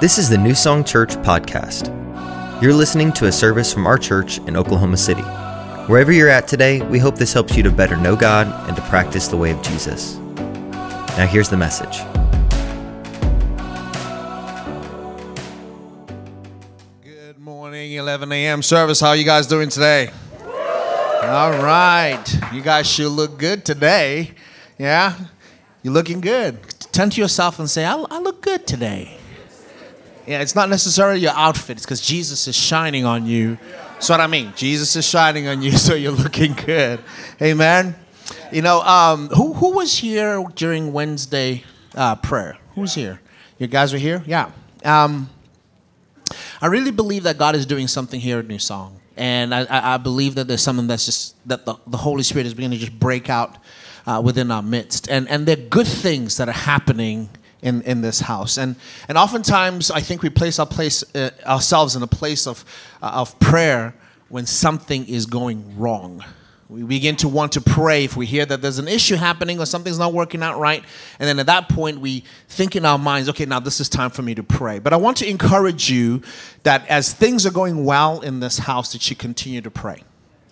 This is the New Song Church podcast. You're listening to a service from our church in Oklahoma City. Wherever you're at today, we hope this helps you to better know God and to practice the way of Jesus. Now, here's the message. Good morning, 11 a.m. service. How are you guys doing today? All right. You guys should look good today. Yeah? You're looking good. Turn to yourself and say, I, I look good today. Yeah, it's not necessarily your outfit, it's because Jesus is shining on you. That's what I mean. Jesus is shining on you, so you're looking good. Amen. You know, um, who, who was here during Wednesday uh, prayer? Who was here? You guys were here? Yeah. Um, I really believe that God is doing something here at New Song. And I, I, I believe that there's something that's just, that the, the Holy Spirit is beginning to just break out uh, within our midst. And, and there are good things that are happening in, in this house. And, and oftentimes, I think we place, our place uh, ourselves in a place of, uh, of prayer when something is going wrong. We begin to want to pray if we hear that there's an issue happening or something's not working out right. And then at that point, we think in our minds, okay, now this is time for me to pray. But I want to encourage you that as things are going well in this house, that you continue to pray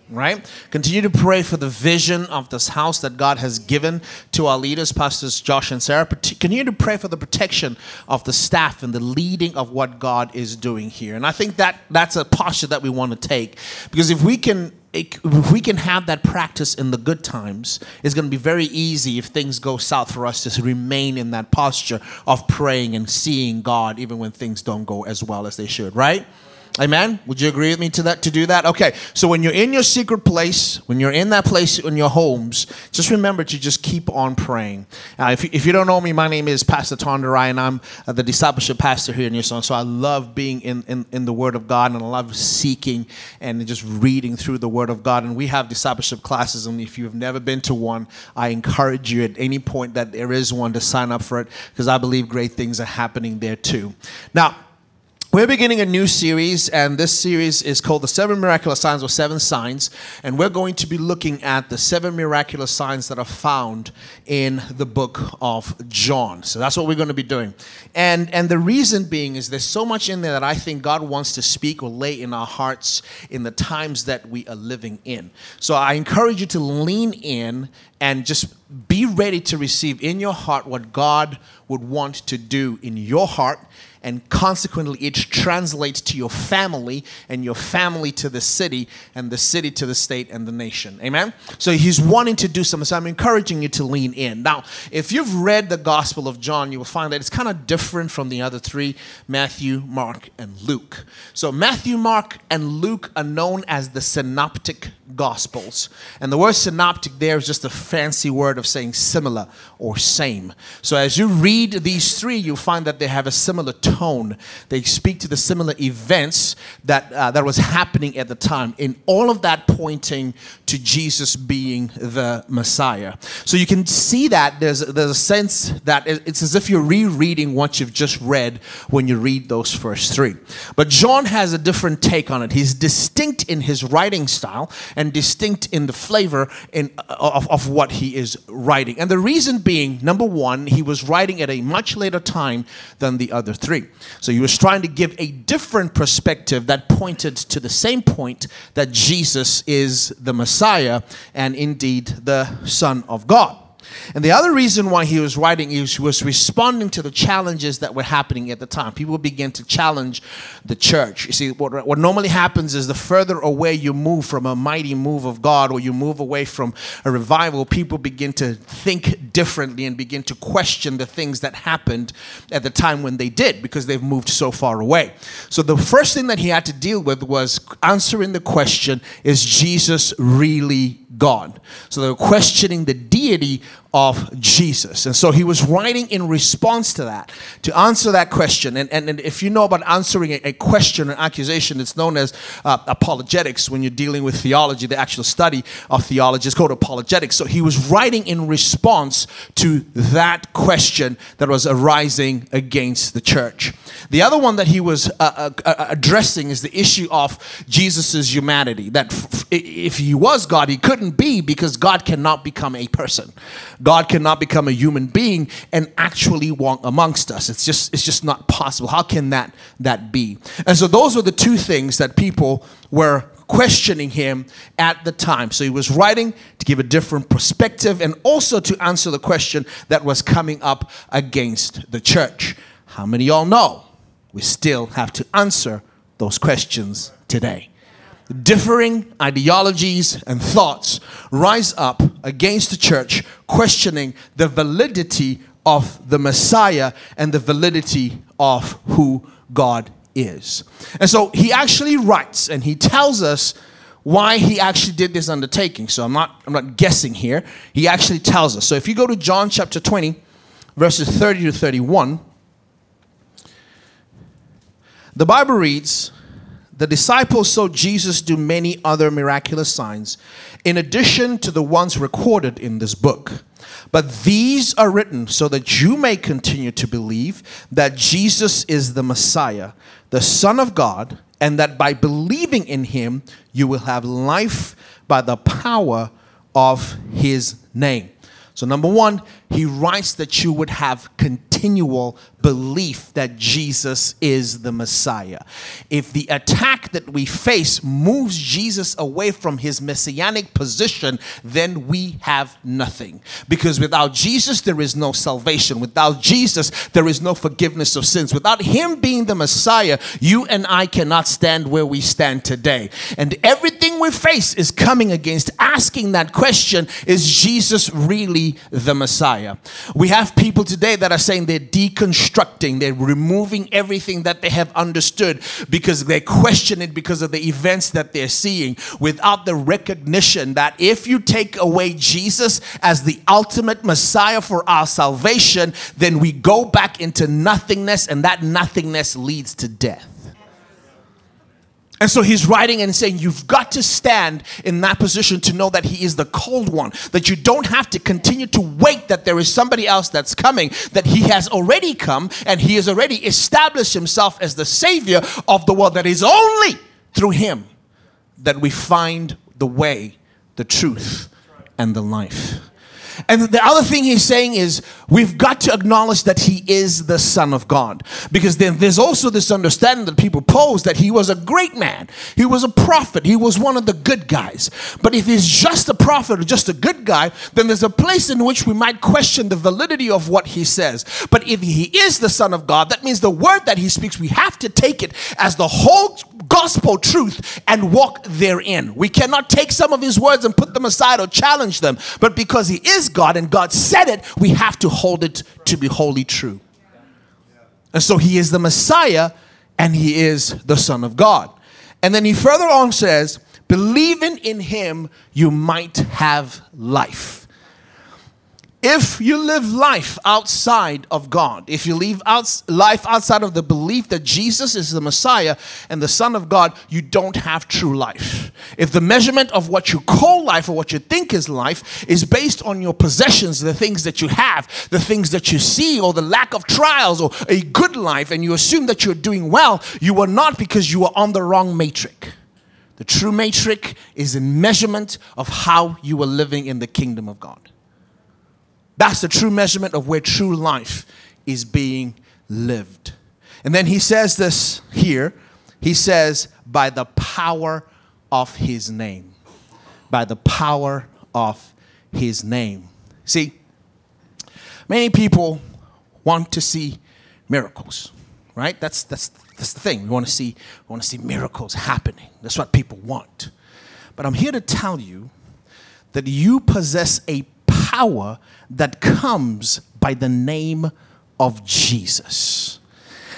right? Continue to pray for the vision of this house that God has given to our leaders, Pastors Josh and Sarah. Continue to pray for the protection of the staff and the leading of what God is doing here. And I think that that's a posture that we want to take because if we can if we can have that practice in the good times, it's going to be very easy if things go south for us to remain in that posture of praying and seeing God even when things don't go as well as they should, right? Amen. Would you agree with me to that to do that? Okay. So when you're in your secret place, when you're in that place in your homes, just remember to just keep on praying. Uh, if, if you don't know me, my name is Pastor Tonderai, and I'm uh, the discipleship pastor here in New Song. So I love being in, in, in the Word of God, and I love seeking and just reading through the Word of God. And we have discipleship classes, and if you've never been to one, I encourage you at any point that there is one to sign up for it, because I believe great things are happening there too. Now. We're beginning a new series, and this series is called The Seven Miraculous Signs or Seven Signs. And we're going to be looking at the seven miraculous signs that are found in the book of John. So that's what we're going to be doing. And, and the reason being is there's so much in there that I think God wants to speak or lay in our hearts in the times that we are living in. So I encourage you to lean in and just be ready to receive in your heart what God would want to do in your heart and consequently it translates to your family and your family to the city and the city to the state and the nation. Amen? So he's wanting to do something. So i'm encouraging you to lean in. Now if you've read the gospel of john you will find that it's kind of different from the other three matthew mark and luke. So matthew mark and luke are known as the synoptic gospels. And the word synoptic there is just a fancy word of saying similar or same. So as you read these three you'll find that they have a similar tone. They speak to the similar events that, uh, that was happening at the time. In all of that pointing to Jesus being the Messiah. So you can see that there's, there's a sense that it's as if you're rereading what you've just read when you read those first three. But John has a different take on it. He's distinct in his writing style and distinct in the flavor in, of, of what he is writing. And the reason being, number one, he was writing at a much later time than the other three. So he was trying to give a different perspective that pointed to the same point that Jesus is the Messiah and indeed the Son of God. And the other reason why he was writing is he was responding to the challenges that were happening at the time. People began to challenge the church. You see, what, what normally happens is the further away you move from a mighty move of God or you move away from a revival, people begin to think differently and begin to question the things that happened at the time when they did because they've moved so far away. So the first thing that he had to deal with was answering the question is Jesus really God? So they were questioning the deity of Jesus. And so he was writing in response to that, to answer that question. And, and, and if you know about answering a, a question or accusation, it's known as uh, apologetics when you're dealing with theology, the actual study of theology is called apologetics. So he was writing in response to that question that was arising against the church. The other one that he was uh, uh, uh addressing is the issue of Jesus's humanity. That f- if he was God, he couldn't be because God cannot become a person God cannot become a human being and actually walk amongst us. It's just it's just not possible. How can that that be? And so those were the two things that people were questioning him at the time. So he was writing to give a different perspective and also to answer the question that was coming up against the church. How many y'all know we still have to answer those questions today? Differing ideologies and thoughts rise up against the church, questioning the validity of the Messiah and the validity of who God is. And so he actually writes and he tells us why he actually did this undertaking. So I'm not I'm not guessing here. He actually tells us. So if you go to John chapter 20 verses 30 to 31 the Bible reads the disciples saw Jesus do many other miraculous signs in addition to the ones recorded in this book. But these are written so that you may continue to believe that Jesus is the Messiah, the Son of God, and that by believing in him, you will have life by the power of his name. So, number one, he writes that you would have continual belief that Jesus is the Messiah. If the attack that we face moves Jesus away from his messianic position, then we have nothing. Because without Jesus, there is no salvation. Without Jesus, there is no forgiveness of sins. Without him being the Messiah, you and I cannot stand where we stand today. And everything we face is coming against asking that question is Jesus really the Messiah? We have people today that are saying they're deconstructing, they're removing everything that they have understood because they question it because of the events that they're seeing without the recognition that if you take away Jesus as the ultimate Messiah for our salvation, then we go back into nothingness and that nothingness leads to death. And so he's writing and saying, You've got to stand in that position to know that he is the cold one, that you don't have to continue to wait that there is somebody else that's coming, that he has already come and he has already established himself as the savior of the world, that is only through him that we find the way, the truth, and the life. And the other thing he's saying is we've got to acknowledge that he is the Son of God. Because then there's also this understanding that people pose that he was a great man, he was a prophet, he was one of the good guys. But if he's just a prophet or just a good guy, then there's a place in which we might question the validity of what he says. But if he is the Son of God, that means the word that he speaks, we have to take it as the whole gospel truth and walk therein. We cannot take some of his words and put them aside or challenge them. But because he is God and God said it, we have to hold it to be wholly true. And so he is the Messiah and he is the Son of God. And then he further on says, believing in him, you might have life. If you live life outside of God, if you live out, life outside of the belief that Jesus is the Messiah and the Son of God, you don't have true life. If the measurement of what you call life or what you think is life is based on your possessions, the things that you have, the things that you see, or the lack of trials, or a good life, and you assume that you're doing well, you are not because you are on the wrong matrix. The true matrix is in measurement of how you are living in the kingdom of God. That's the true measurement of where true life is being lived. And then he says this here. He says, by the power of his name. By the power of his name. See, many people want to see miracles, right? That's, that's, that's the thing. We want to see, we want to see miracles happening. That's what people want. But I'm here to tell you that you possess a power that comes by the name of Jesus.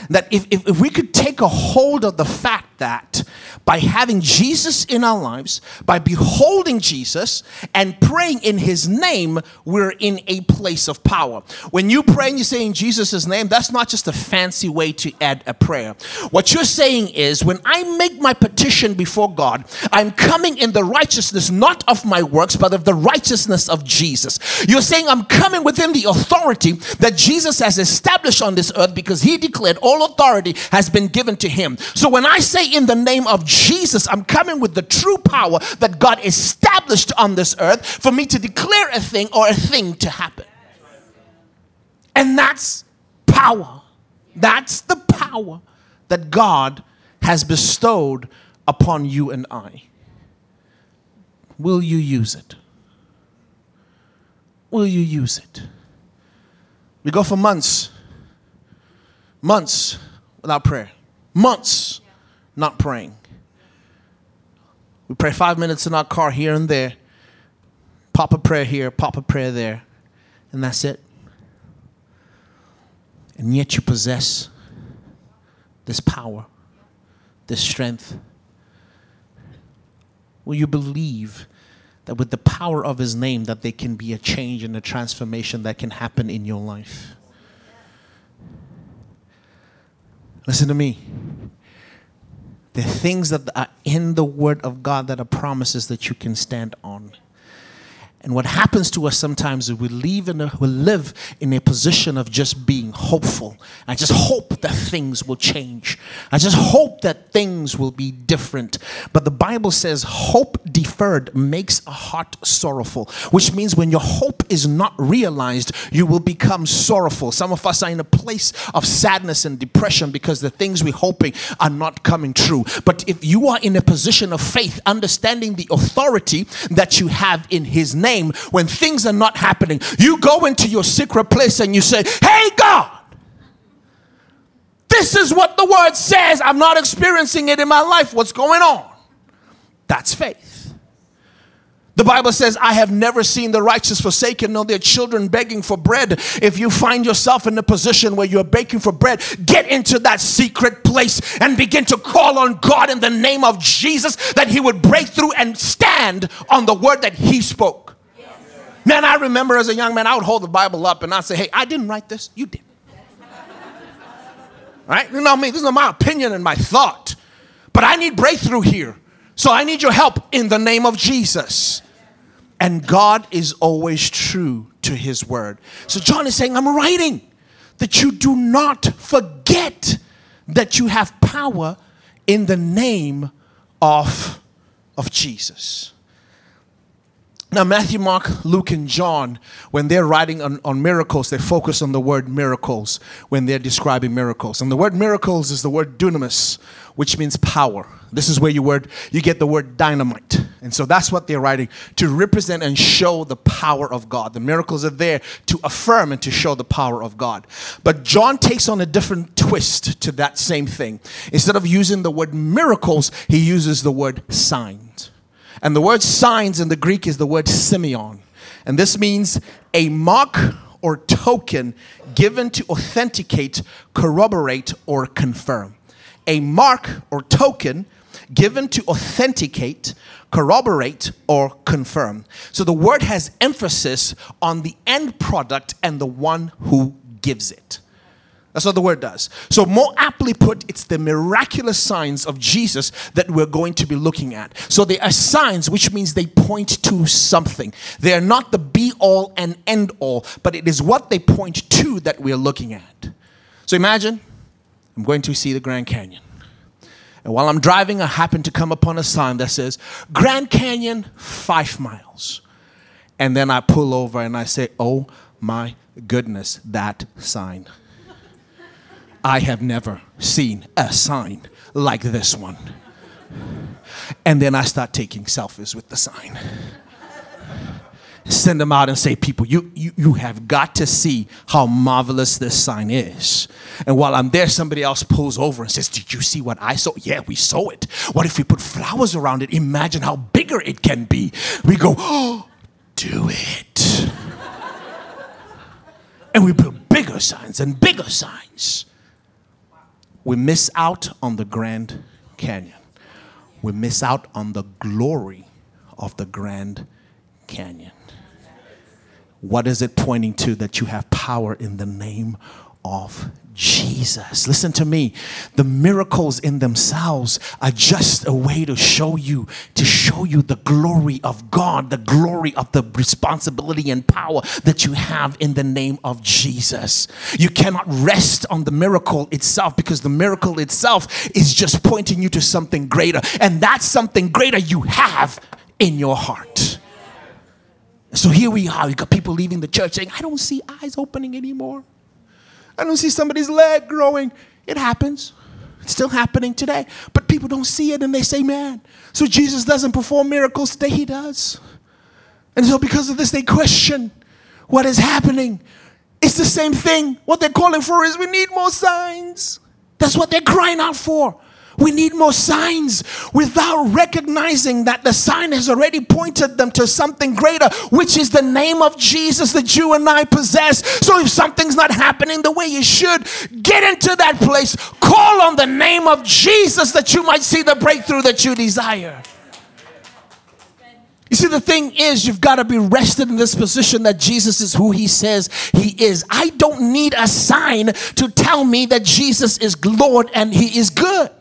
That if, if, if we could take a hold of the fact that by having Jesus in our lives, by beholding Jesus and praying in his name, we're in a place of power. When you pray and you say in Jesus' name, that's not just a fancy way to add a prayer. What you're saying is, when I make my petition before God, I'm coming in the righteousness not of my works, but of the righteousness of Jesus. You're saying, I'm coming within the authority that Jesus has established on this earth because he declared all authority has been given to him. So when I say in the name of Jesus, I'm coming with the true power that God established on this earth for me to declare a thing or a thing to happen. And that's power. That's the power that God has bestowed upon you and I. Will you use it? Will you use it? We go for months, months without prayer, months not praying. We pray five minutes in our car here and there, pop a prayer here, pop a prayer there, and that's it. And yet you possess this power, this strength. Will you believe that with the power of his name that there can be a change and a transformation that can happen in your life? Listen to me. The things that are in the Word of God that are promises that you can stand on. And what happens to us sometimes is we live in a, we live in a position of just being hopeful. I just hope that things will change. I just hope that things will be different. But the Bible says hope deferred makes a heart sorrowful, which means when your hope is not realized, you will become sorrowful. Some of us are in a place of sadness and depression because the things we're hoping are not coming true. But if you are in a position of faith, understanding the authority that you have in His name, name when things are not happening. You go into your secret place and you say, Hey, God, this is what the word says. I'm not experiencing it in my life. What's going on? That's faith. The Bible says, I have never seen the righteous forsaken, nor their children begging for bread. If you find yourself in a position where you're begging for bread, get into that secret place and begin to call on God in the name of Jesus that He would break through and stand on the word that He spoke. Man, I remember as a young man, I would hold the Bible up and I'd say, hey, I didn't write this, you did. right? You know me, this is my opinion and my thought. But I need breakthrough here. So I need your help in the name of Jesus. And God is always true to his word. So John is saying, I'm writing that you do not forget that you have power in the name of, of Jesus. Now, Matthew, Mark, Luke, and John, when they're writing on, on miracles, they focus on the word miracles when they're describing miracles. And the word miracles is the word dunamis, which means power. This is where you word you get the word dynamite. And so that's what they're writing to represent and show the power of God. The miracles are there to affirm and to show the power of God. But John takes on a different twist to that same thing. Instead of using the word miracles, he uses the word signs. And the word signs in the Greek is the word semeion. And this means a mark or token given to authenticate, corroborate, or confirm. A mark or token given to authenticate, corroborate, or confirm. So the word has emphasis on the end product and the one who gives it. That's what the word does. So, more aptly put, it's the miraculous signs of Jesus that we're going to be looking at. So, they are signs, which means they point to something. They are not the be all and end all, but it is what they point to that we're looking at. So, imagine I'm going to see the Grand Canyon. And while I'm driving, I happen to come upon a sign that says Grand Canyon, five miles. And then I pull over and I say, Oh my goodness, that sign. I have never seen a sign like this one. And then I start taking selfies with the sign. Send them out and say, People, you, you, you have got to see how marvelous this sign is. And while I'm there, somebody else pulls over and says, Did you see what I saw? Yeah, we saw it. What if we put flowers around it? Imagine how bigger it can be. We go, Oh, do it. and we put bigger signs and bigger signs we miss out on the Grand Canyon. We miss out on the glory of the Grand Canyon. What is it pointing to that you have power in the name of Jesus. Listen to me. The miracles in themselves are just a way to show you, to show you the glory of God, the glory of the responsibility and power that you have in the name of Jesus. You cannot rest on the miracle itself because the miracle itself is just pointing you to something greater. And that's something greater you have in your heart. So here we are. You got people leaving the church saying, I don't see eyes opening anymore. I don't see somebody's leg growing. It happens. It's still happening today. But people don't see it and they say, man. So Jesus doesn't perform miracles today, he does. And so because of this, they question what is happening. It's the same thing. What they're calling for is we need more signs. That's what they're crying out for. We need more signs without recognizing that the sign has already pointed them to something greater, which is the name of Jesus that you and I possess. So if something's not happening the way you should, get into that place. Call on the name of Jesus that you might see the breakthrough that you desire. You see, the thing is, you've got to be rested in this position that Jesus is who he says he is. I don't need a sign to tell me that Jesus is Lord and he is good.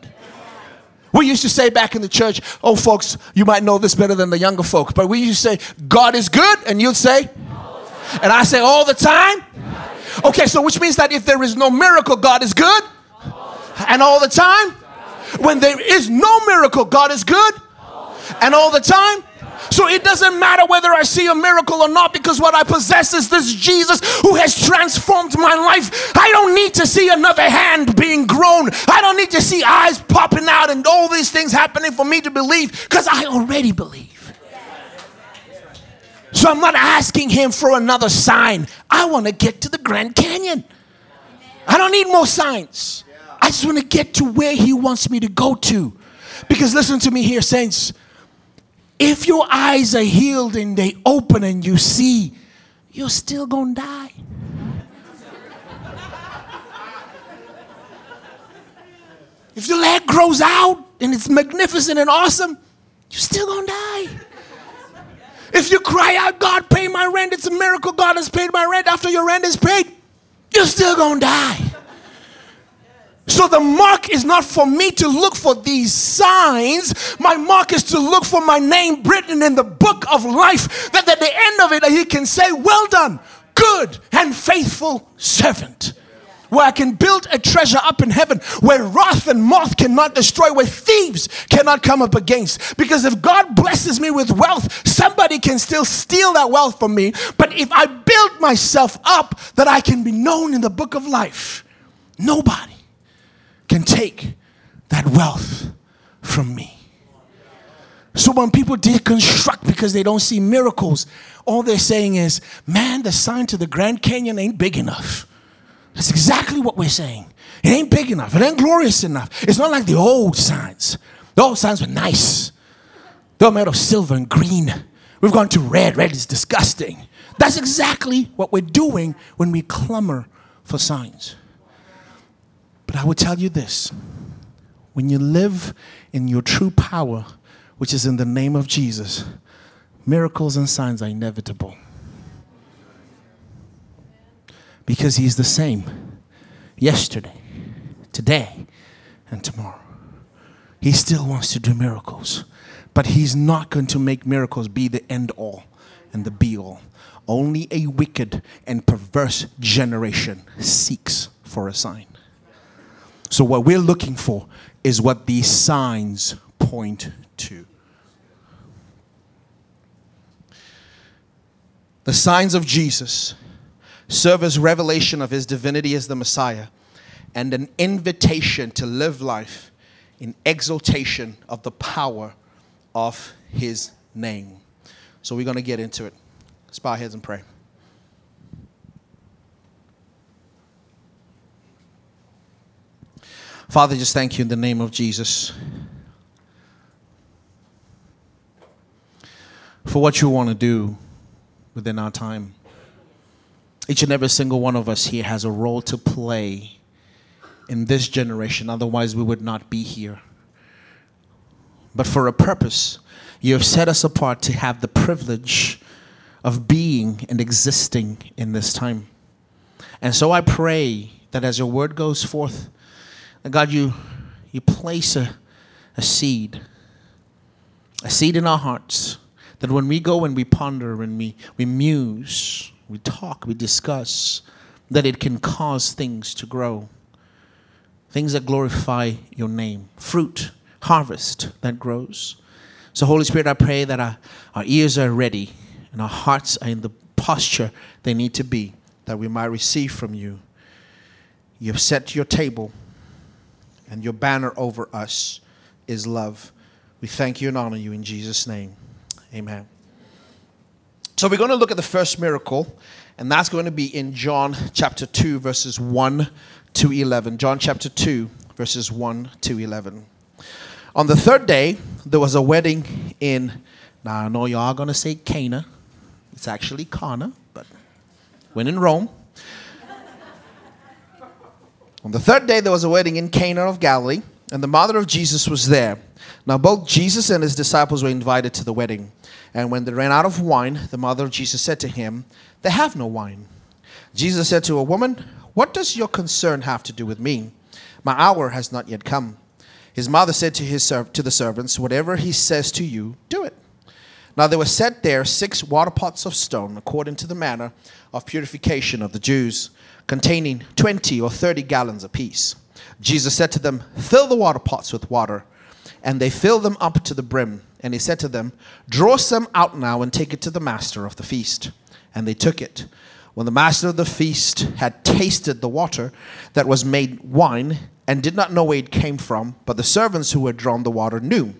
We used to say back in the church, oh, folks, you might know this better than the younger folk, but we used to say, God is good, and you'd say, and I say, all the time? Okay, so which means that if there is no miracle, God is good, and all the time? When there is no miracle, God is good, and all the time? So it doesn't matter whether I see a miracle or not because what I possess is this Jesus who has transformed my life. I don't need to see another hand being grown. I don't need to see eyes popping out and all these things happening for me to believe because I already believe. So I'm not asking him for another sign. I want to get to the Grand Canyon. I don't need more signs. I just want to get to where he wants me to go to. Because listen to me here, saints. If your eyes are healed and they open and you see, you're still gonna die. if your leg grows out and it's magnificent and awesome, you're still gonna die. If you cry out, God, pay my rent, it's a miracle God has paid my rent after your rent is paid, you're still gonna die. So the mark is not for me to look for these signs. My mark is to look for my name written in the book of life. That at the end of it, he can say, Well done, good and faithful servant. Where I can build a treasure up in heaven where wrath and moth cannot destroy, where thieves cannot come up against. Because if God blesses me with wealth, somebody can still steal that wealth from me. But if I build myself up that I can be known in the book of life, nobody can take that wealth from me. So when people deconstruct because they don't see miracles, all they're saying is, man, the sign to the Grand Canyon ain't big enough. That's exactly what we're saying. It ain't big enough. It ain't glorious enough. It's not like the old signs. The old signs were nice. They were made of silver and green. We've gone to red. Red is disgusting. That's exactly what we're doing when we clamor for signs. But I will tell you this when you live in your true power, which is in the name of Jesus, miracles and signs are inevitable. Because He's the same yesterday, today, and tomorrow. He still wants to do miracles, but He's not going to make miracles be the end all and the be all. Only a wicked and perverse generation seeks for a sign. So, what we're looking for is what these signs point to. The signs of Jesus serve as revelation of his divinity as the Messiah and an invitation to live life in exaltation of the power of his name. So, we're going to get into it. Let's bow heads and pray. Father, just thank you in the name of Jesus for what you want to do within our time. Each and every single one of us here has a role to play in this generation, otherwise, we would not be here. But for a purpose, you have set us apart to have the privilege of being and existing in this time. And so I pray that as your word goes forth, God, you, you place a, a seed, a seed in our hearts, that when we go and we ponder and we, we muse, we talk, we discuss, that it can cause things to grow. Things that glorify your name, fruit, harvest that grows. So, Holy Spirit, I pray that our, our ears are ready and our hearts are in the posture they need to be, that we might receive from you. You have set your table, and your banner over us is love. We thank you and honor you in Jesus' name. Amen. So, we're going to look at the first miracle, and that's going to be in John chapter 2, verses 1 to 11. John chapter 2, verses 1 to 11. On the third day, there was a wedding in, now I know y'all are going to say Cana. It's actually Cana, but when in Rome. On the third day, there was a wedding in Cana of Galilee, and the mother of Jesus was there. Now, both Jesus and his disciples were invited to the wedding. And when they ran out of wine, the mother of Jesus said to him, They have no wine. Jesus said to a woman, What does your concern have to do with me? My hour has not yet come. His mother said to, his, to the servants, Whatever he says to you, do it. Now there were set there six water pots of stone, according to the manner of purification of the Jews, containing twenty or thirty gallons apiece. Jesus said to them, Fill the water pots with water. And they filled them up to the brim. And he said to them, Draw some out now and take it to the master of the feast. And they took it. When the master of the feast had tasted the water that was made wine, and did not know where it came from, but the servants who had drawn the water knew.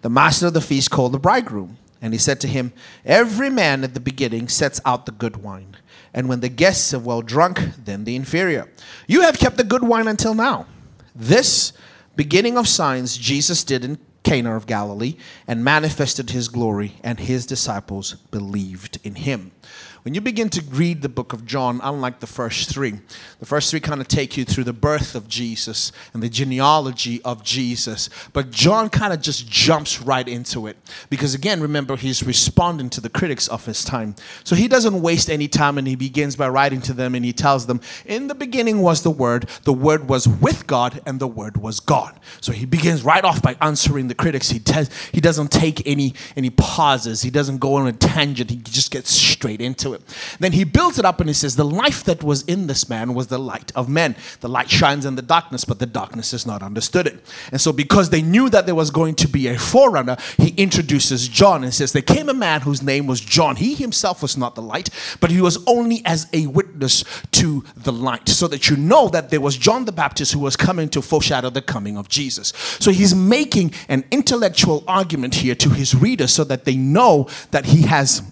The master of the feast called the bridegroom, and he said to him, Every man at the beginning sets out the good wine, and when the guests have well drunk, then the inferior. You have kept the good wine until now. This beginning of signs Jesus did in Cana of Galilee and manifested his glory, and his disciples believed in him. When you begin to read the book of John, unlike the first three, the first three kind of take you through the birth of Jesus and the genealogy of Jesus. But John kind of just jumps right into it. Because again, remember, he's responding to the critics of his time. So he doesn't waste any time and he begins by writing to them and he tells them, In the beginning was the Word, the Word was with God, and the Word was God. So he begins right off by answering the critics. He, does, he doesn't take any, any pauses, he doesn't go on a tangent, he just gets straight into Then he builds it up and he says, The life that was in this man was the light of men. The light shines in the darkness, but the darkness has not understood it. And so, because they knew that there was going to be a forerunner, he introduces John and says, There came a man whose name was John. He himself was not the light, but he was only as a witness to the light, so that you know that there was John the Baptist who was coming to foreshadow the coming of Jesus. So he's making an intellectual argument here to his readers so that they know that he has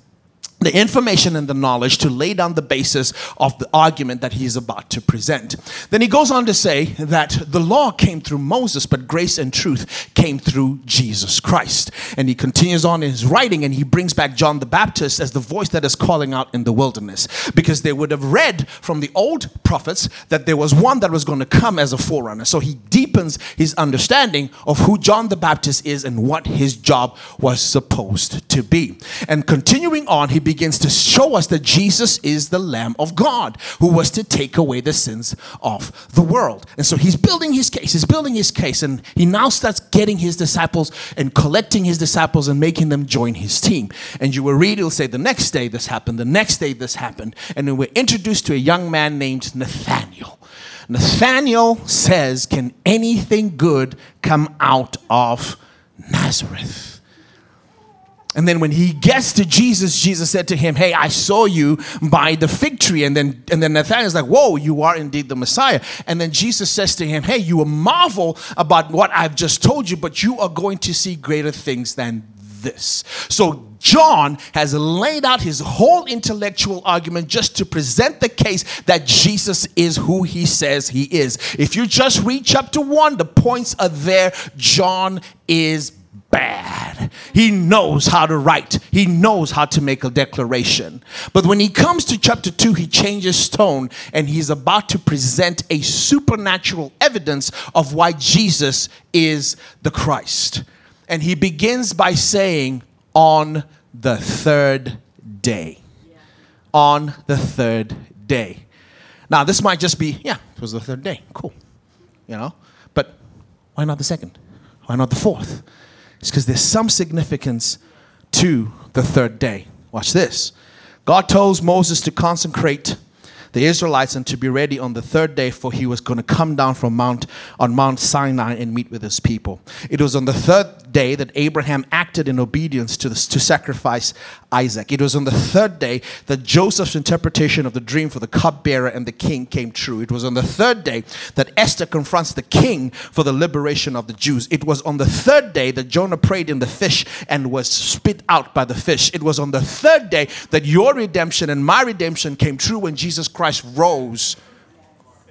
the information and the knowledge to lay down the basis of the argument that he's about to present. Then he goes on to say that the law came through Moses, but grace and truth came through Jesus Christ. And he continues on in his writing and he brings back John the Baptist as the voice that is calling out in the wilderness because they would have read from the old prophets that there was one that was going to come as a forerunner. So he deepens his understanding of who John the Baptist is and what his job was supposed to be. And continuing on, he begins to show us that Jesus is the Lamb of God who was to take away the sins of the world. And so he's building his case, he's building his case, and he now starts getting his disciples and collecting his disciples and making them join his team. And you will read, he'll say, The next day this happened, the next day this happened. And then we're introduced to a young man named Nathanael. Nathanael says, Can anything good come out of Nazareth? And then when he gets to Jesus, Jesus said to him, Hey, I saw you by the fig tree. And then and then Nathanael's like, Whoa, you are indeed the Messiah. And then Jesus says to him, Hey, you will marvel about what I've just told you, but you are going to see greater things than this. So John has laid out his whole intellectual argument just to present the case that Jesus is who he says he is. If you just read chapter 1, the points are there. John is bad. He knows how to write, he knows how to make a declaration. But when he comes to chapter 2, he changes tone and he's about to present a supernatural evidence of why Jesus is the Christ. And he begins by saying, On the third day. On the third day. Now, this might just be, yeah, it was the third day. Cool. You know? But why not the second? Why not the fourth? It's because there's some significance to the third day. Watch this. God told Moses to consecrate the Israelites and to be ready on the third day, for he was going to come down from Mount on Mount Sinai and meet with his people. It was on the third day that Abraham acted in obedience to, the, to sacrifice Isaac. It was on the third day that Joseph's interpretation of the dream for the cupbearer and the king came true. It was on the third day that Esther confronts the king for the liberation of the Jews. It was on the third day that Jonah prayed in the fish and was spit out by the fish. It was on the third day that your redemption and my redemption came true when Jesus Christ rose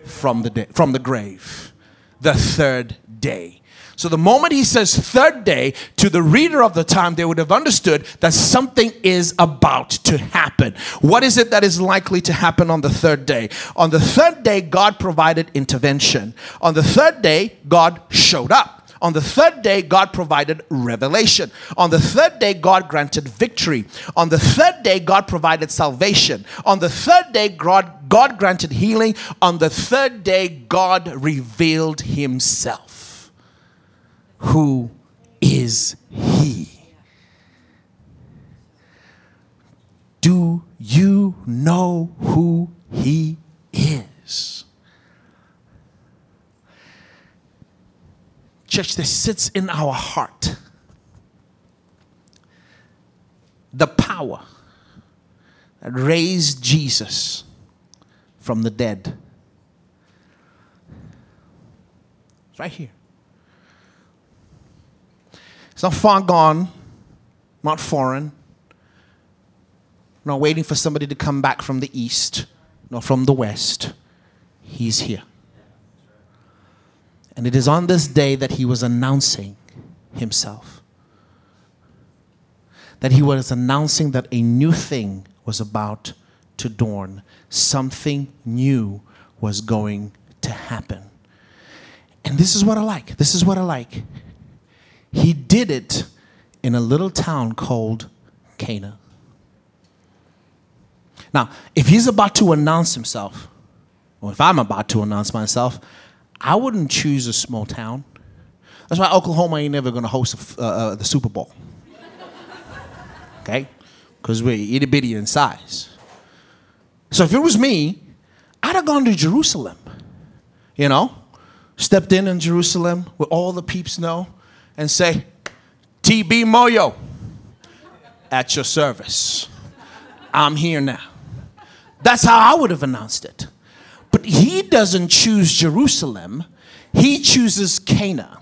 from the, from the grave. The third day. So the moment he says third day to the reader of the time, they would have understood that something is about to happen. What is it that is likely to happen on the third day? On the third day, God provided intervention. On the third day, God showed up. On the third day, God provided revelation. On the third day, God granted victory. On the third day, God provided salvation. On the third day, God, God granted healing. On the third day, God revealed Himself. Who is He? Do you know who He is? church that sits in our heart. The power that raised Jesus from the dead. It's right here. It's not far gone, not foreign, not waiting for somebody to come back from the east, nor from the west. He's here. And it is on this day that he was announcing himself. That he was announcing that a new thing was about to dawn, something new was going to happen. And this is what I like. This is what I like. He did it in a little town called Cana. Now, if he's about to announce himself, or if I'm about to announce myself, I wouldn't choose a small town. That's why Oklahoma ain't never going to host a, uh, uh, the Super Bowl. Okay? Because we're itty bitty in size. So if it was me, I'd have gone to Jerusalem. You know? Stepped in in Jerusalem where all the peeps know and say, TB Moyo, at your service. I'm here now. That's how I would have announced it. But he doesn't choose Jerusalem, he chooses Cana.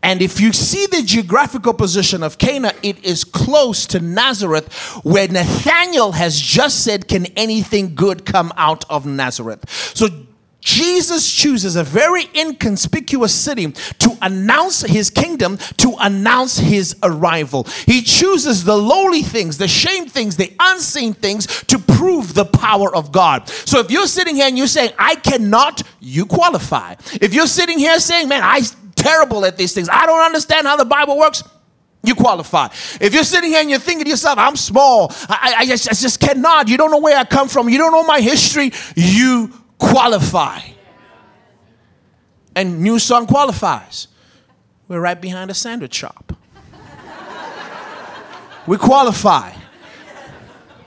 And if you see the geographical position of Cana, it is close to Nazareth, where Nathanael has just said, Can anything good come out of Nazareth? So Jesus chooses a very inconspicuous city to announce his kingdom, to announce his arrival. He chooses the lowly things, the shame things, the unseen things to prove the power of God. So if you're sitting here and you're saying, I cannot, you qualify. If you're sitting here saying, man, I'm terrible at these things, I don't understand how the Bible works, you qualify. If you're sitting here and you're thinking to yourself, I'm small, I, I, just, I just cannot, you don't know where I come from, you don't know my history, you qualify. And New Song qualifies. We're right behind a sandwich shop. we qualify.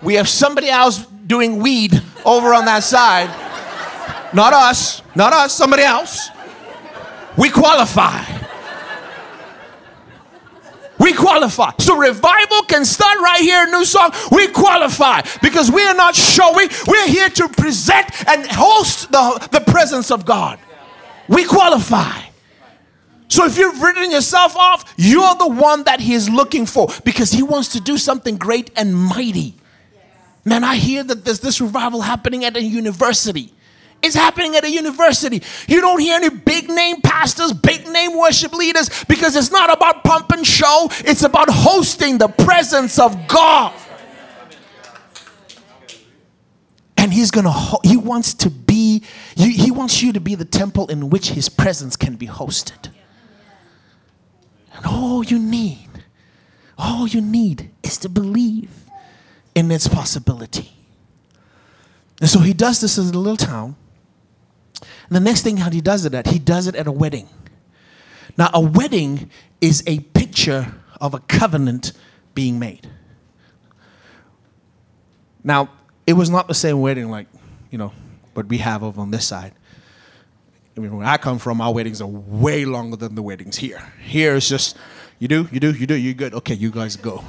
We have somebody else doing weed over on that side. Not us, not us, somebody else. We qualify. We qualify. So revival can start right here New Song. We qualify because we are not showing. We're here to present and host the, the presence of God. We qualify. So if you've written yourself off, you're the one that he is looking for because he wants to do something great and mighty. Man, I hear that there's this revival happening at a university. It's happening at a university. You don't hear any big name pastors, big name worship leaders because it's not about pump and show, it's about hosting the presence of God. And he's going to he wants to be he wants you to be the temple in which his presence can be hosted. And all you need all you need is to believe in its possibility. And so he does this in a little town the next thing how he does it at, he does it at a wedding. Now, a wedding is a picture of a covenant being made. Now, it was not the same wedding like, you know, what we have over on this side. I mean, where I come from, our weddings are way longer than the weddings here. Here it's just, you do, you do, you do, you good. Okay, you guys go.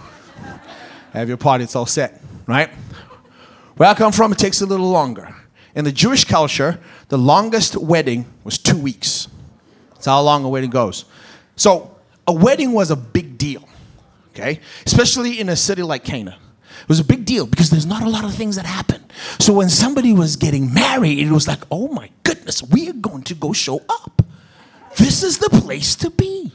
Have your party, it's all set, right? Where I come from, it takes a little longer. In the Jewish culture, the longest wedding was two weeks. That's how long a wedding goes. So, a wedding was a big deal, okay? Especially in a city like Cana. It was a big deal because there's not a lot of things that happen. So when somebody was getting married, it was like, oh my goodness, we are going to go show up. This is the place to be.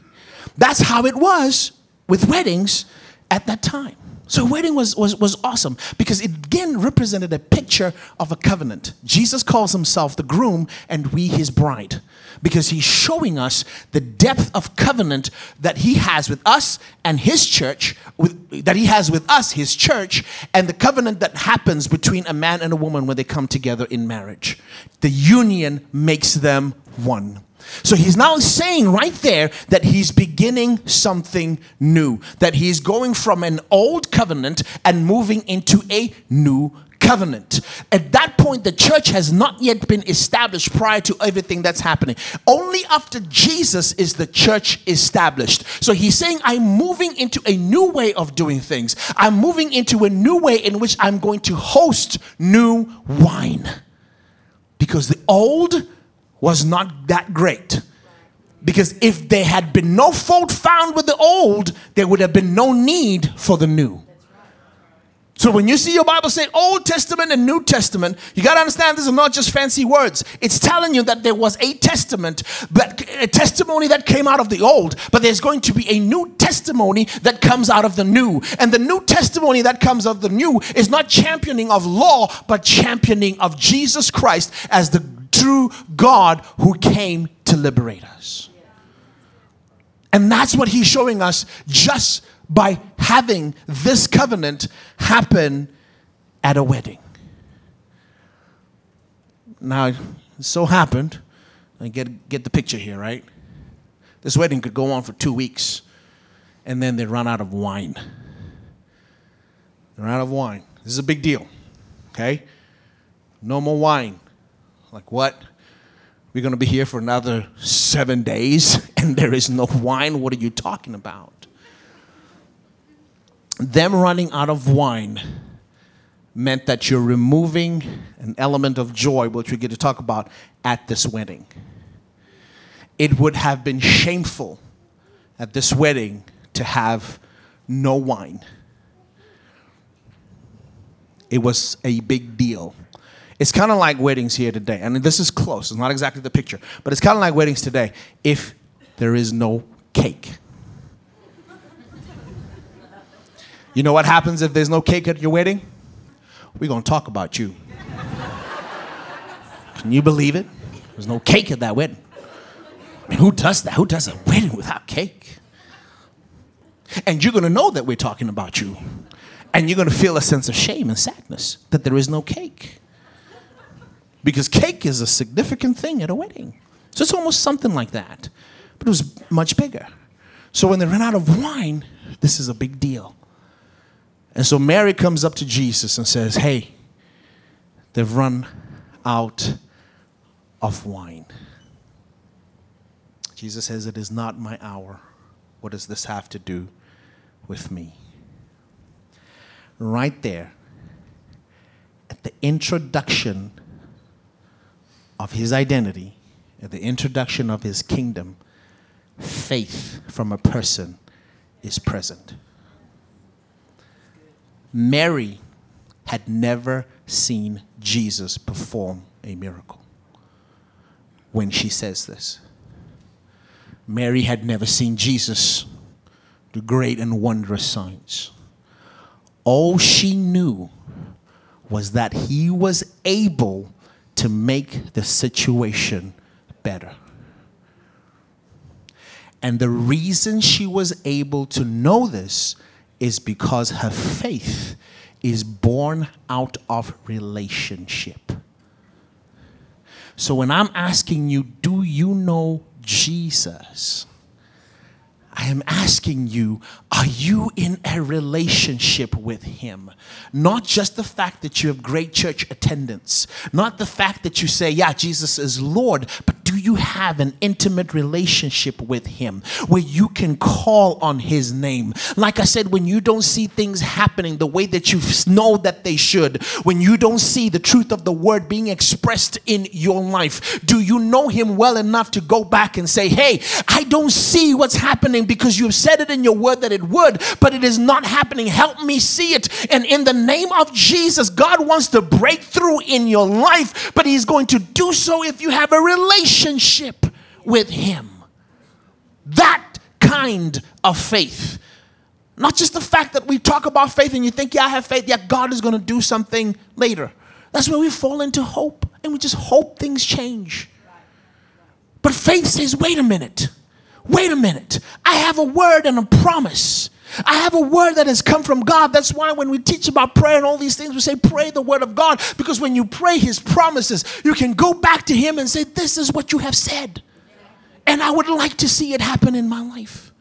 That's how it was with weddings at that time. So wedding was, was, was awesome because it again represented a picture of a covenant. Jesus calls himself the groom and we his bride because he's showing us the depth of covenant that he has with us and his church, with, that he has with us, his church, and the covenant that happens between a man and a woman when they come together in marriage. The union makes them one. So he's now saying right there that he's beginning something new, that he's going from an old covenant and moving into a new covenant. At that point, the church has not yet been established prior to everything that's happening. Only after Jesus is the church established. So he's saying, I'm moving into a new way of doing things. I'm moving into a new way in which I'm going to host new wine. Because the old was not that great. Because if there had been no fault found with the old, there would have been no need for the new. So when you see your Bible say Old Testament and New Testament, you got to understand these are not just fancy words. It's telling you that there was a testament, but a testimony that came out of the old, but there's going to be a new testimony that comes out of the new. And the new testimony that comes of the new is not championing of law, but championing of Jesus Christ as the true God who came to liberate us. And that's what he's showing us just by having this covenant happen at a wedding. Now, so happened, I get, get the picture here, right? This wedding could go on for two weeks, and then they run out of wine. They're out of wine. This is a big deal, okay? No more wine. Like what? We're going to be here for another seven days and there is no wine? What are you talking about? them running out of wine meant that you're removing an element of joy, which we get to talk about at this wedding. It would have been shameful at this wedding to have no wine. It was a big deal. It's kind of like weddings here today. and this is close, it's not exactly the picture, but it's kind of like weddings today if there is no cake. You know what happens if there's no cake at your wedding? We're going to talk about you. Can you believe it? There's no cake at that wedding. I mean, who does that? Who does a wedding without cake? And you're going to know that we're talking about you. And you're going to feel a sense of shame and sadness that there is no cake. Because cake is a significant thing at a wedding. So it's almost something like that. But it was much bigger. So when they ran out of wine, this is a big deal. And so Mary comes up to Jesus and says, Hey, they've run out of wine. Jesus says, It is not my hour. What does this have to do with me? Right there, at the introduction of his identity, at the introduction of his kingdom, faith from a person is present. Mary had never seen Jesus perform a miracle when she says this. Mary had never seen Jesus do great and wondrous signs. All she knew was that he was able to make the situation better. And the reason she was able to know this is because her faith is born out of relationship. So when I'm asking you, do you know Jesus? I am asking you, are you in a relationship with Him? Not just the fact that you have great church attendance, not the fact that you say, yeah, Jesus is Lord, but you have an intimate relationship with Him where you can call on His name? Like I said, when you don't see things happening the way that you know that they should, when you don't see the truth of the word being expressed in your life, do you know Him well enough to go back and say, hey, I don't see what's happening because you've said it in your word that it would, but it is not happening. Help me see it. And in the name of Jesus, God wants to break through in your life, but He's going to do so if you have a relationship with Him. That kind of faith. Not just the fact that we talk about faith and you think, yeah, I have faith, yeah, God is going to do something later. That's where we fall into hope and we just hope things change. But faith says, wait a minute wait a minute, I have a word and a promise. I have a word that has come from God. That's why when we teach about prayer and all these things, we say, pray the word of God. Because when you pray his promises, you can go back to him and say, This is what you have said. And I would like to see it happen in my life.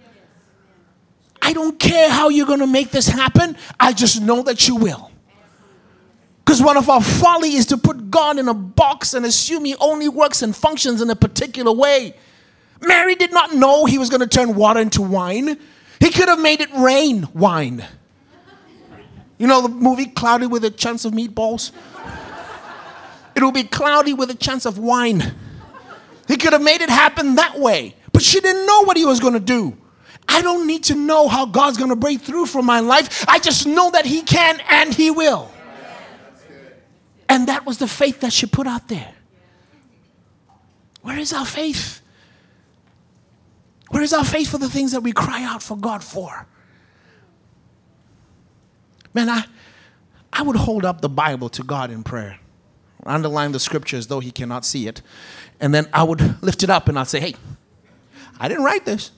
I don't care how you're going to make this happen, I just know that you will. Because one of our folly is to put God in a box and assume he only works and functions in a particular way. Mary did not know he was going to turn water into wine. He could have made it rain wine. You know the movie Cloudy with a Chance of Meatballs? It will be cloudy with a chance of wine. He could have made it happen that way, but she didn't know what he was going to do. I don't need to know how God's going to break through for my life. I just know that He can and He will. And that was the faith that she put out there. Where is our faith? Where is our faith for the things that we cry out for God for? Man, I, I would hold up the Bible to God in prayer, underline the scripture as though He cannot see it, and then I would lift it up and I'd say, Hey, I didn't write this.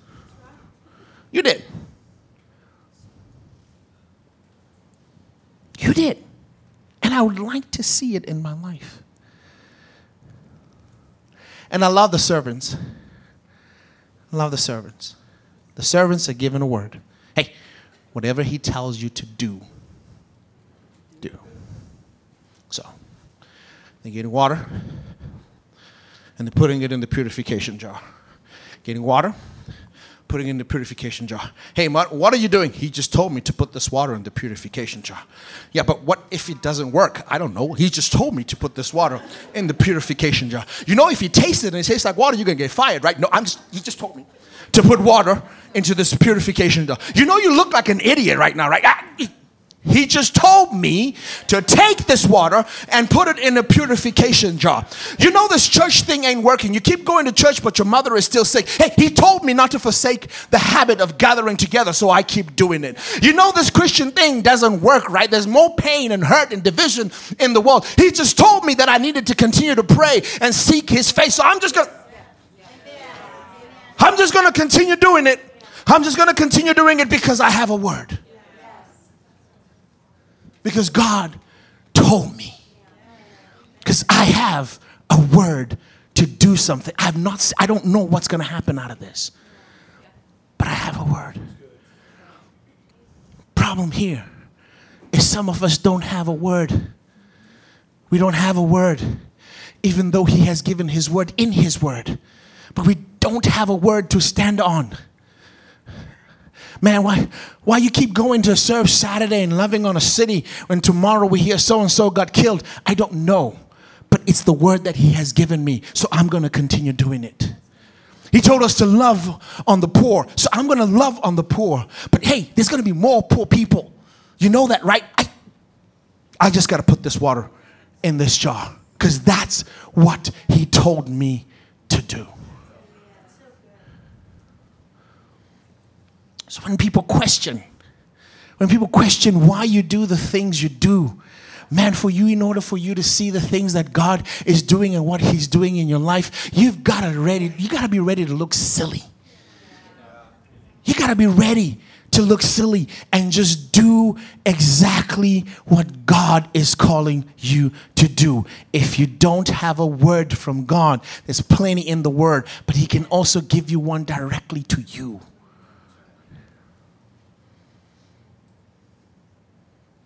You did. You did. And I would like to see it in my life. And I love the servants Love the servants. The servants are given a word. Hey, whatever he tells you to do, do. So, they're getting water and they're putting it in the purification jar. Getting water, putting in the purification jar. Hey, what are you doing? He just told me to put this water in the purification jar. Yeah, but what if it doesn't work? I don't know. He just told me to put this water in the purification jar. You know, if you taste it and it tastes like water, you're gonna get fired, right? No, I'm just. He just told me to put water into this purification jar. You know, you look like an idiot right now, right? Ah, he just told me to take this water and put it in a purification jar. You know, this church thing ain't working. You keep going to church, but your mother is still sick. Hey, he told me not to forsake the habit of gathering together, so I keep doing it. You know, this Christian thing doesn't work, right? There's more pain and hurt and division in the world. He just told me that I needed to continue to pray and seek his face. So I'm just going to. I'm just going to continue doing it. I'm just going to continue doing it because I have a word. Because God told me. Because I have a word to do something. I've not I don't know what's going to happen out of this. But I have a word. Problem here is some of us don't have a word. We don't have a word even though he has given his word in his word. But we don't have a word to stand on. Man, why, why you keep going to serve Saturday and loving on a city when tomorrow we hear so and so got killed? I don't know. But it's the word that He has given me, so I'm going to continue doing it. He told us to love on the poor, so I'm going to love on the poor. But hey, there's going to be more poor people. You know that, right? I, I just got to put this water in this jar because that's what He told me to do. So when people question, when people question why you do the things you do, man, for you, in order for you to see the things that God is doing and what He's doing in your life, you've got to ready, you got to be ready to look silly. You got to be ready to look silly and just do exactly what God is calling you to do. If you don't have a word from God, there's plenty in the word, but He can also give you one directly to you.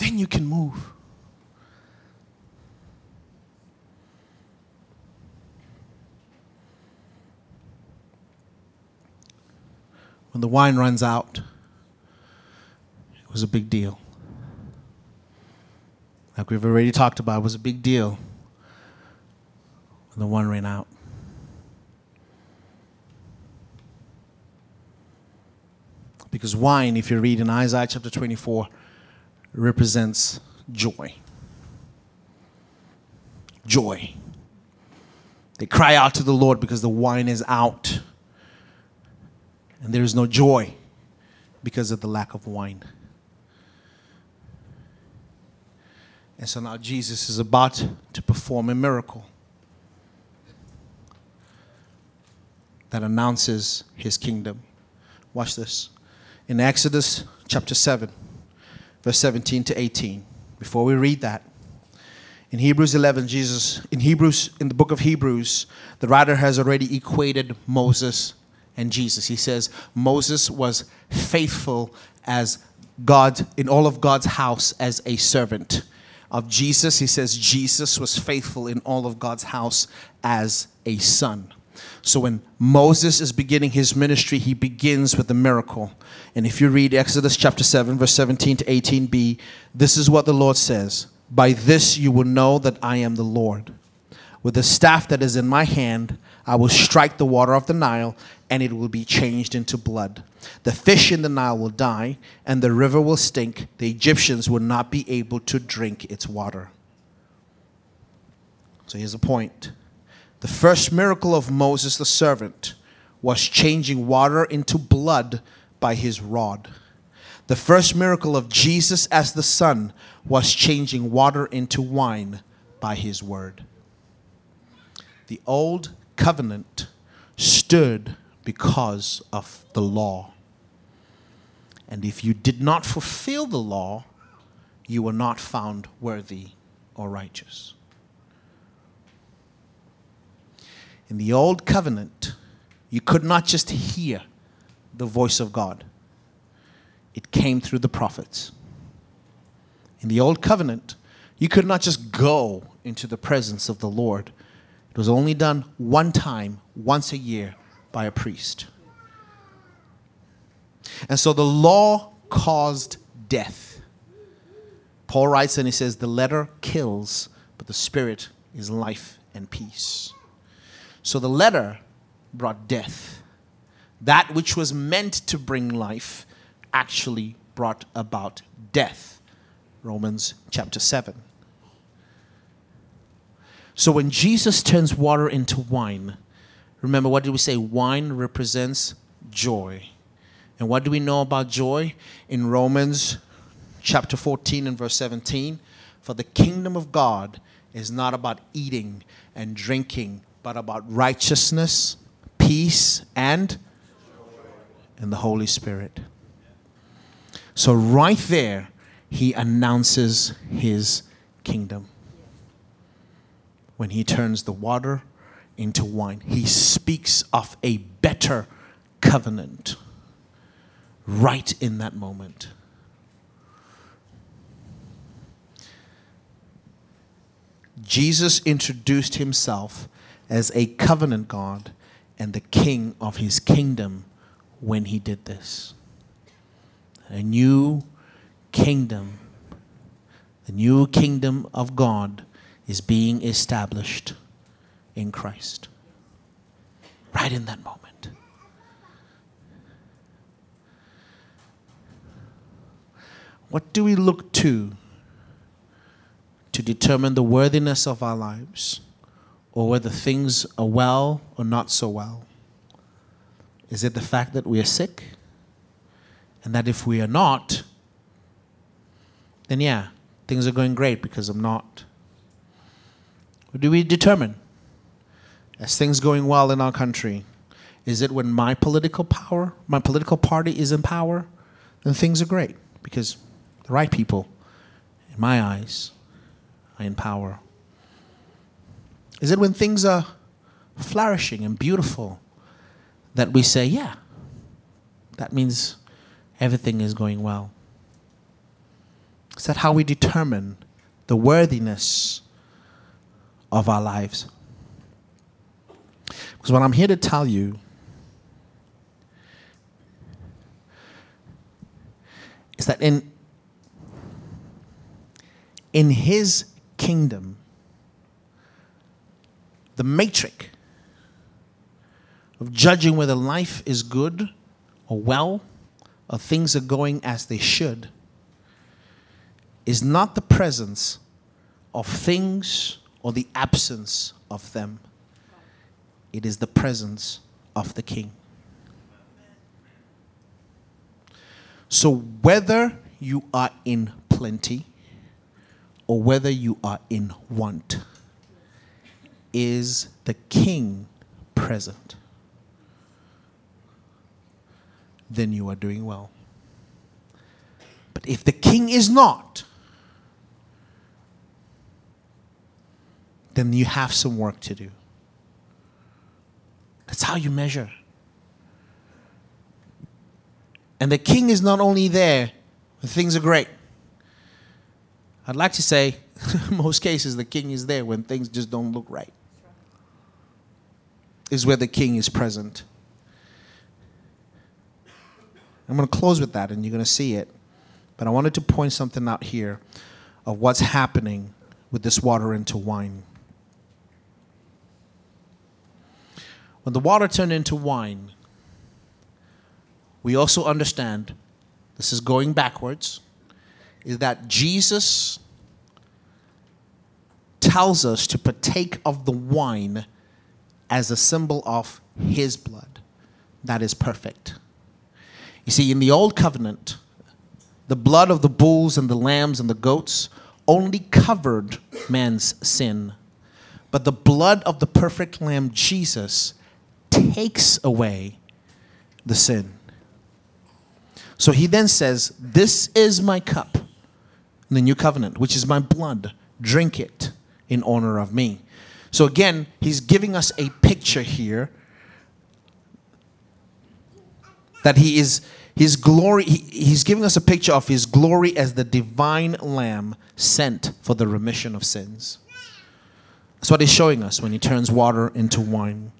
Then you can move. When the wine runs out, it was a big deal. Like we've already talked about, it was a big deal when the wine ran out. Because wine, if you read in Isaiah chapter 24, represents joy. Joy. They cry out to the Lord because the wine is out. And there is no joy because of the lack of wine. And so now Jesus is about to perform a miracle that announces his kingdom. Watch this. In Exodus chapter 7, verse 17 to 18, before we read that, in Hebrews 11, Jesus, in Hebrews, in the book of Hebrews, the writer has already equated Moses and Jesus. He says Moses was faithful as God, in all of God's house as a servant of Jesus, he says Jesus was faithful in all of God's house as a son. So when Moses is beginning his ministry, he begins with a miracle. And if you read Exodus chapter 7, verse 17 to 18b, this is what the Lord says By this you will know that I am the Lord. With the staff that is in my hand, I will strike the water of the Nile, and it will be changed into blood. The fish in the Nile will die, and the river will stink. The Egyptians will not be able to drink its water. So here's the point the first miracle of Moses the servant was changing water into blood by his rod. The first miracle of Jesus as the Son was changing water into wine by his word. The old covenant stood because of the law. And if you did not fulfill the law, you were not found worthy or righteous. In the old covenant, you could not just hear the voice of God, it came through the prophets. In the old covenant, you could not just go into the presence of the Lord. It was only done one time, once a year, by a priest. And so the law caused death. Paul writes and he says, The letter kills, but the spirit is life and peace. So the letter brought death. That which was meant to bring life actually brought about death. Romans chapter 7. So when Jesus turns water into wine, remember what did we say? Wine represents joy. And what do we know about joy? In Romans chapter 14 and verse 17, for the kingdom of God is not about eating and drinking, but about righteousness, peace, and in the Holy Spirit. So right there, he announces his kingdom when he turns the water into wine. He speaks of a better covenant right in that moment. Jesus introduced himself as a covenant God and the king of his kingdom when he did this. A new kingdom, the new kingdom of God is being established in Christ. Right in that moment. What do we look to to determine the worthiness of our lives or whether things are well or not so well? Is it the fact that we are sick? And that if we are not, then yeah, things are going great because I'm not. What do we determine? As things going well in our country, is it when my political power, my political party is in power, then things are great because the right people, in my eyes, are in power? Is it when things are flourishing and beautiful that we say, yeah, that means everything is going well? Is that how we determine the worthiness of our lives? Because what I'm here to tell you is that in in his kingdom the matrix of judging whether life is good or well or things are going as they should is not the presence of things or the absence of them. It is the presence of the king. So, whether you are in plenty or whether you are in want, is the king present? Then you are doing well. But if the king is not, then you have some work to do. That's how you measure. And the king is not only there when things are great. I'd like to say, most cases, the king is there when things just don't look right. Is where the king is present. I'm going to close with that, and you're going to see it. But I wanted to point something out here of what's happening with this water into wine. When the water turned into wine, we also understand this is going backwards is that Jesus tells us to partake of the wine as a symbol of his blood that is perfect. You see, in the old covenant, the blood of the bulls and the lambs and the goats only covered man's sin. But the blood of the perfect lamb, Jesus, takes away the sin. So he then says, This is my cup, in the new covenant, which is my blood. Drink it in honor of me. So again, he's giving us a picture here that he is his glory he, he's giving us a picture of his glory as the divine lamb sent for the remission of sins. That's what he's showing us when he turns water into wine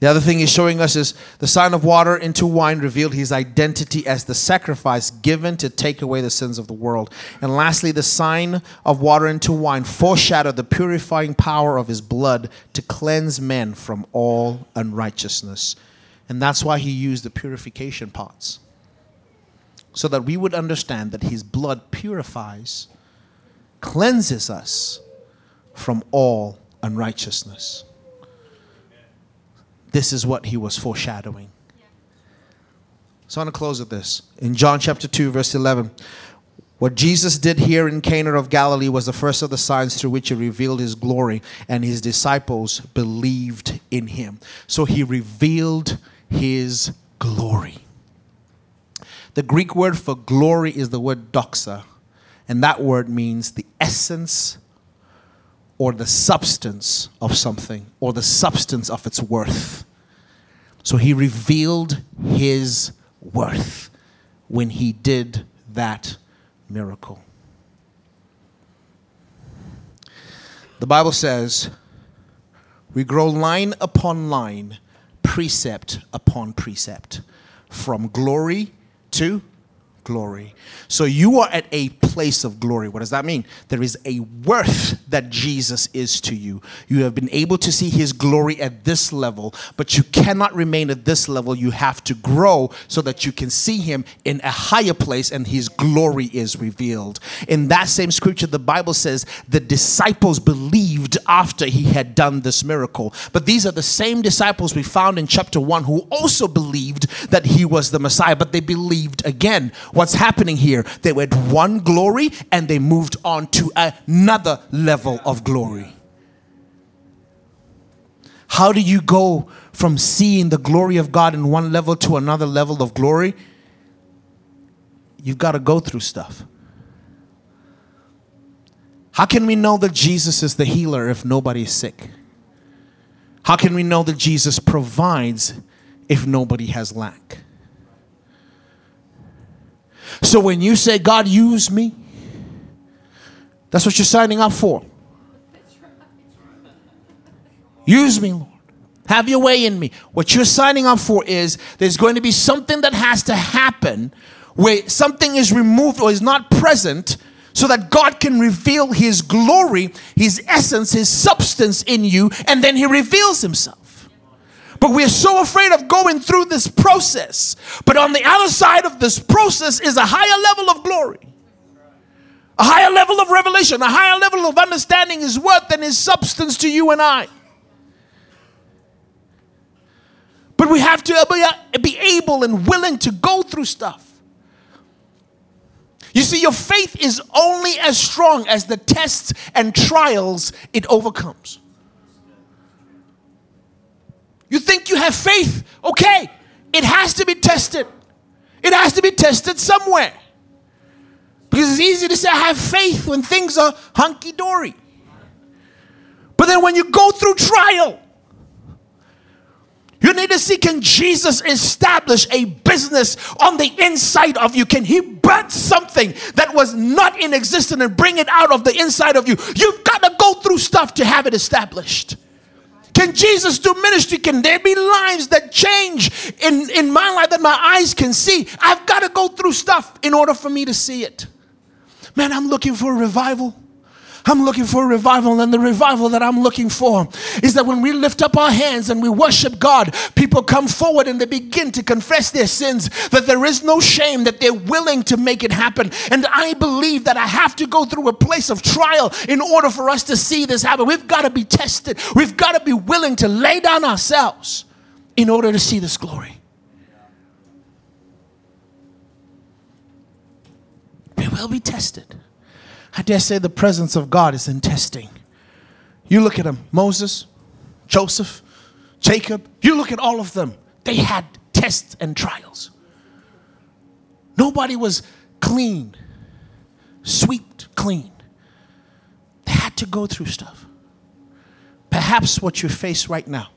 the other thing he's showing us is the sign of water into wine revealed his identity as the sacrifice given to take away the sins of the world. And lastly, the sign of water into wine foreshadowed the purifying power of his blood to cleanse men from all unrighteousness. And that's why he used the purification pots. So that we would understand that his blood purifies, cleanses us from all unrighteousness. This is what he was foreshadowing. So I want to close with this. In John chapter 2, verse 11, what Jesus did here in Cana of Galilee was the first of the signs through which he revealed his glory, and his disciples believed in him. So he revealed his glory. The Greek word for glory is the word doxa, and that word means the essence or the substance of something or the substance of its worth. So he revealed his worth when he did that miracle. The Bible says, we grow line upon line, precept upon precept, from glory to glory. So you are at a place of glory. What does that mean? There is a worth that Jesus is to you. You have been able to see his glory at this level, but you cannot remain at this level. You have to grow so that you can see him in a higher place and his glory is revealed. In that same scripture, the Bible says the disciples believed after he had done this miracle. But these are the same disciples we found in chapter 1 who also believed that he was the Messiah, but they believed again what's happening here. They had one glory and they moved on to another level of glory. How do you go from seeing the glory of God in one level to another level of glory? you've got to go through stuff. How can we know that Jesus is the healer if nobody is sick? How can we know that Jesus provides if nobody has lack? So when you say, God, use me, that's what you're signing up for. Use me, Lord. Have your way in me. What you're signing up for is there's going to be something that has to happen where something is removed or is not present so that God can reveal His glory, His essence, His substance in you, and then He reveals Himself. But we're so afraid of going through this process. But on the other side of this process is a higher level of glory, a higher level of revelation, a higher level of understanding His worth and His substance to you and I. But we have to be able and willing to go through stuff. You see, your faith is only as strong as the tests and trials it overcomes. You think you have faith, okay, it has to be tested. It has to be tested somewhere. Because it's easy to say, I have faith when things are hunky dory. But then when you go through trial, you need to see can Jesus establish a business on the inside of you? Can he birth something that was not in existence and bring it out of the inside of you? You've got to go through stuff to have it established. Can Jesus do ministry? Can there be lives that change in, in my life that my eyes can see? I've got to go through stuff in order for me to see it. Man, I'm looking for a revival. I'm looking for a revival, and the revival that I'm looking for is that when we lift up our hands and we worship God, people come forward and they begin to confess their sins, that there is no shame, that they're willing to make it happen. And I believe that I have to go through a place of trial in order for us to see this happen. We've got to be tested, we've got to be willing to lay down ourselves in order to see this glory. We will be tested. I dare say the presence of God is in testing. You look at them Moses, Joseph, Jacob, you look at all of them. They had tests and trials. Nobody was clean, swept clean. They had to go through stuff. Perhaps what you face right now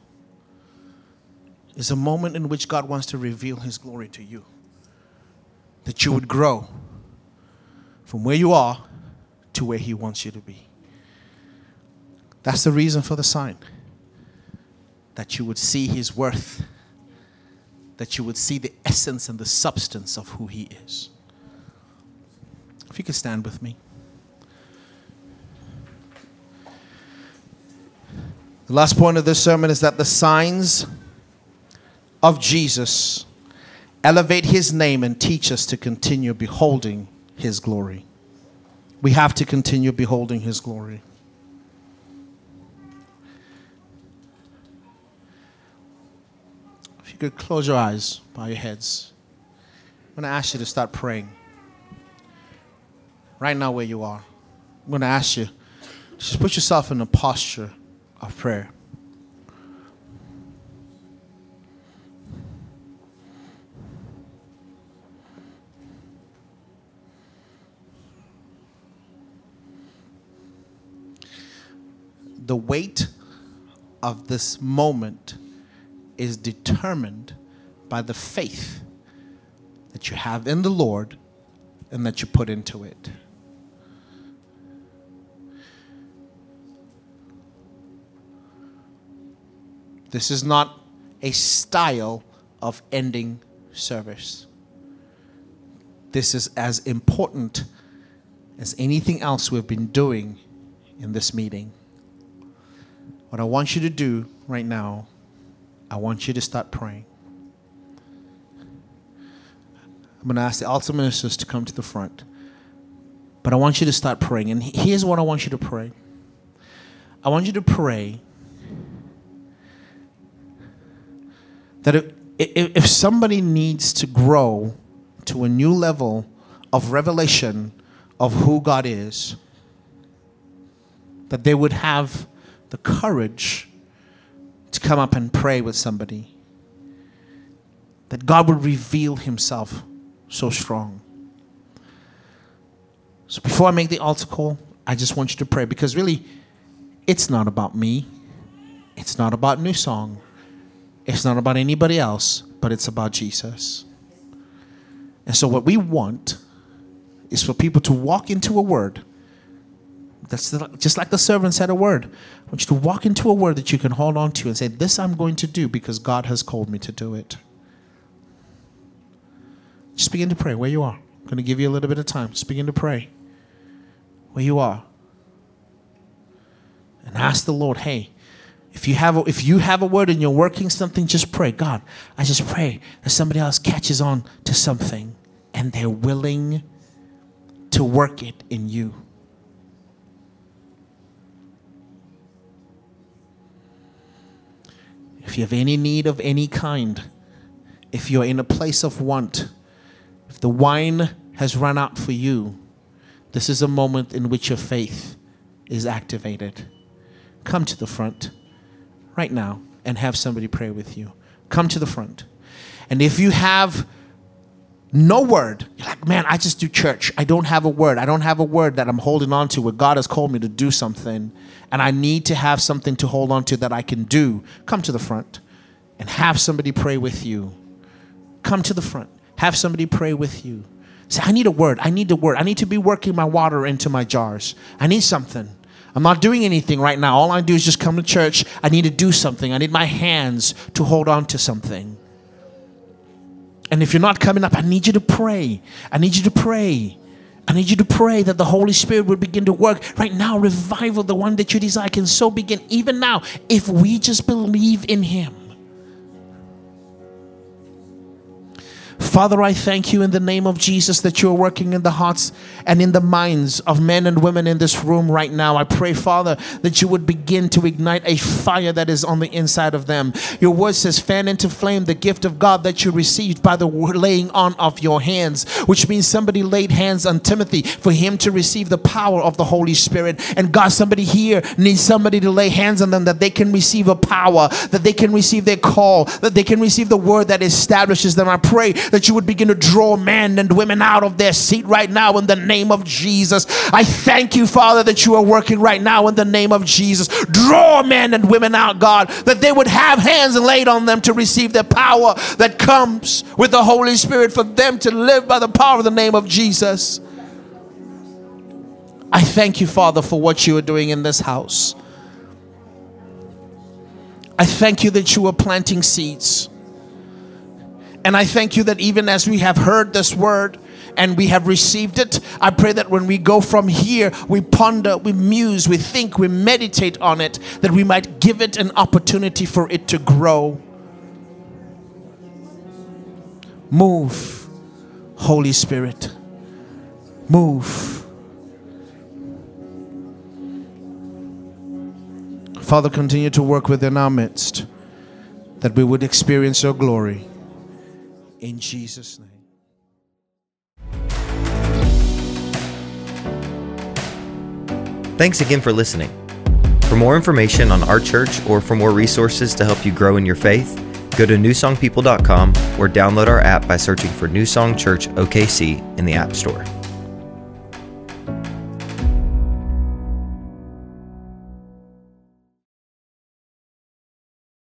is a moment in which God wants to reveal His glory to you. That you would grow from where you are to where He wants you to be. That's the reason for the sign. That you would see His worth, that you would see the essence and the substance of who He is. If you could stand with me. The last point of this sermon is that the signs of Jesus elevate his name and teach us to continue beholding his glory we have to continue beholding his glory. If you could close your eyes, bow your heads. I'm going to ask you to start praying. Right now, where you are, I'm going to ask you just put yourself in a posture of prayer. The weight of this moment is determined by the faith that you have in the Lord and that you put into it. This is not a style of ending service. This is as important as anything else we've been doing in this meeting. What I want you to do right now, I want you to start praying. I'm going to ask the altar ministers to come to the front. But I want you to start praying. And here's what I want you to pray I want you to pray that if, if somebody needs to grow to a new level of revelation of who God is, that they would have the courage to come up and pray with somebody. That God would reveal Himself so strong. So before I make the altar call, I just want you to pray because really, it's not about me. It's not about New Song. It's not about anybody else, but it's about Jesus. And so, what we want is for people to walk into a word. That's just like the servant said a word. I want you to walk into a word that you can hold on to and say, This I'm going to do because God has called me to do it. Just begin to pray where you are. I'm going to give you a little bit of time. Just begin to pray where you are. And ask the Lord, hey, if you have a, if you have a word and you're working something, just pray. God, I just pray that somebody else catches on to something and they're willing to work it in you. If you have any need of any kind, if you're in a place of want, if the wine has run out for you, this is a moment in which your faith is activated. Come to the front right now and have somebody pray with you. Come to the front. And if you have no word, you're like, man, I just do church. I don't have a word. I don't have a word that I'm holding on to where God has called me to do something. And I need to have something to hold on to that I can do. Come to the front and have somebody pray with you. Come to the front. Have somebody pray with you. Say, I need a word. I need a word. I need to be working my water into my jars. I need something. I'm not doing anything right now. All I do is just come to church. I need to do something. I need my hands to hold on to something. And if you're not coming up, I need you to pray. I need you to pray. I need you to pray that the Holy Spirit would begin to work right now. Revival, the one that you desire, can so begin even now if we just believe in Him. Father, I thank you in the name of Jesus that you are working in the hearts and in the minds of men and women in this room right now. I pray, Father, that you would begin to ignite a fire that is on the inside of them. Your word says, fan into flame the gift of God that you received by the laying on of your hands, which means somebody laid hands on Timothy for him to receive the power of the Holy Spirit. And God, somebody here needs somebody to lay hands on them that they can receive a power, that they can receive their call, that they can receive the word that establishes them. I pray that you would begin to draw men and women out of their seat right now in the name of Jesus. I thank you, Father, that you are working right now in the name of Jesus. Draw men and women out, God, that they would have hands laid on them to receive the power that comes with the Holy Spirit for them to live by the power of the name of Jesus. I thank you, Father, for what you are doing in this house. I thank you that you are planting seeds. And I thank you that even as we have heard this word and we have received it, I pray that when we go from here, we ponder, we muse, we think, we meditate on it, that we might give it an opportunity for it to grow. Move, Holy Spirit. Move. Father, continue to work within our midst that we would experience your glory in Jesus' name. Thanks again for listening. For more information on our church or for more resources to help you grow in your faith, go to newsongpeople.com or download our app by searching for New Song Church OKC in the App Store.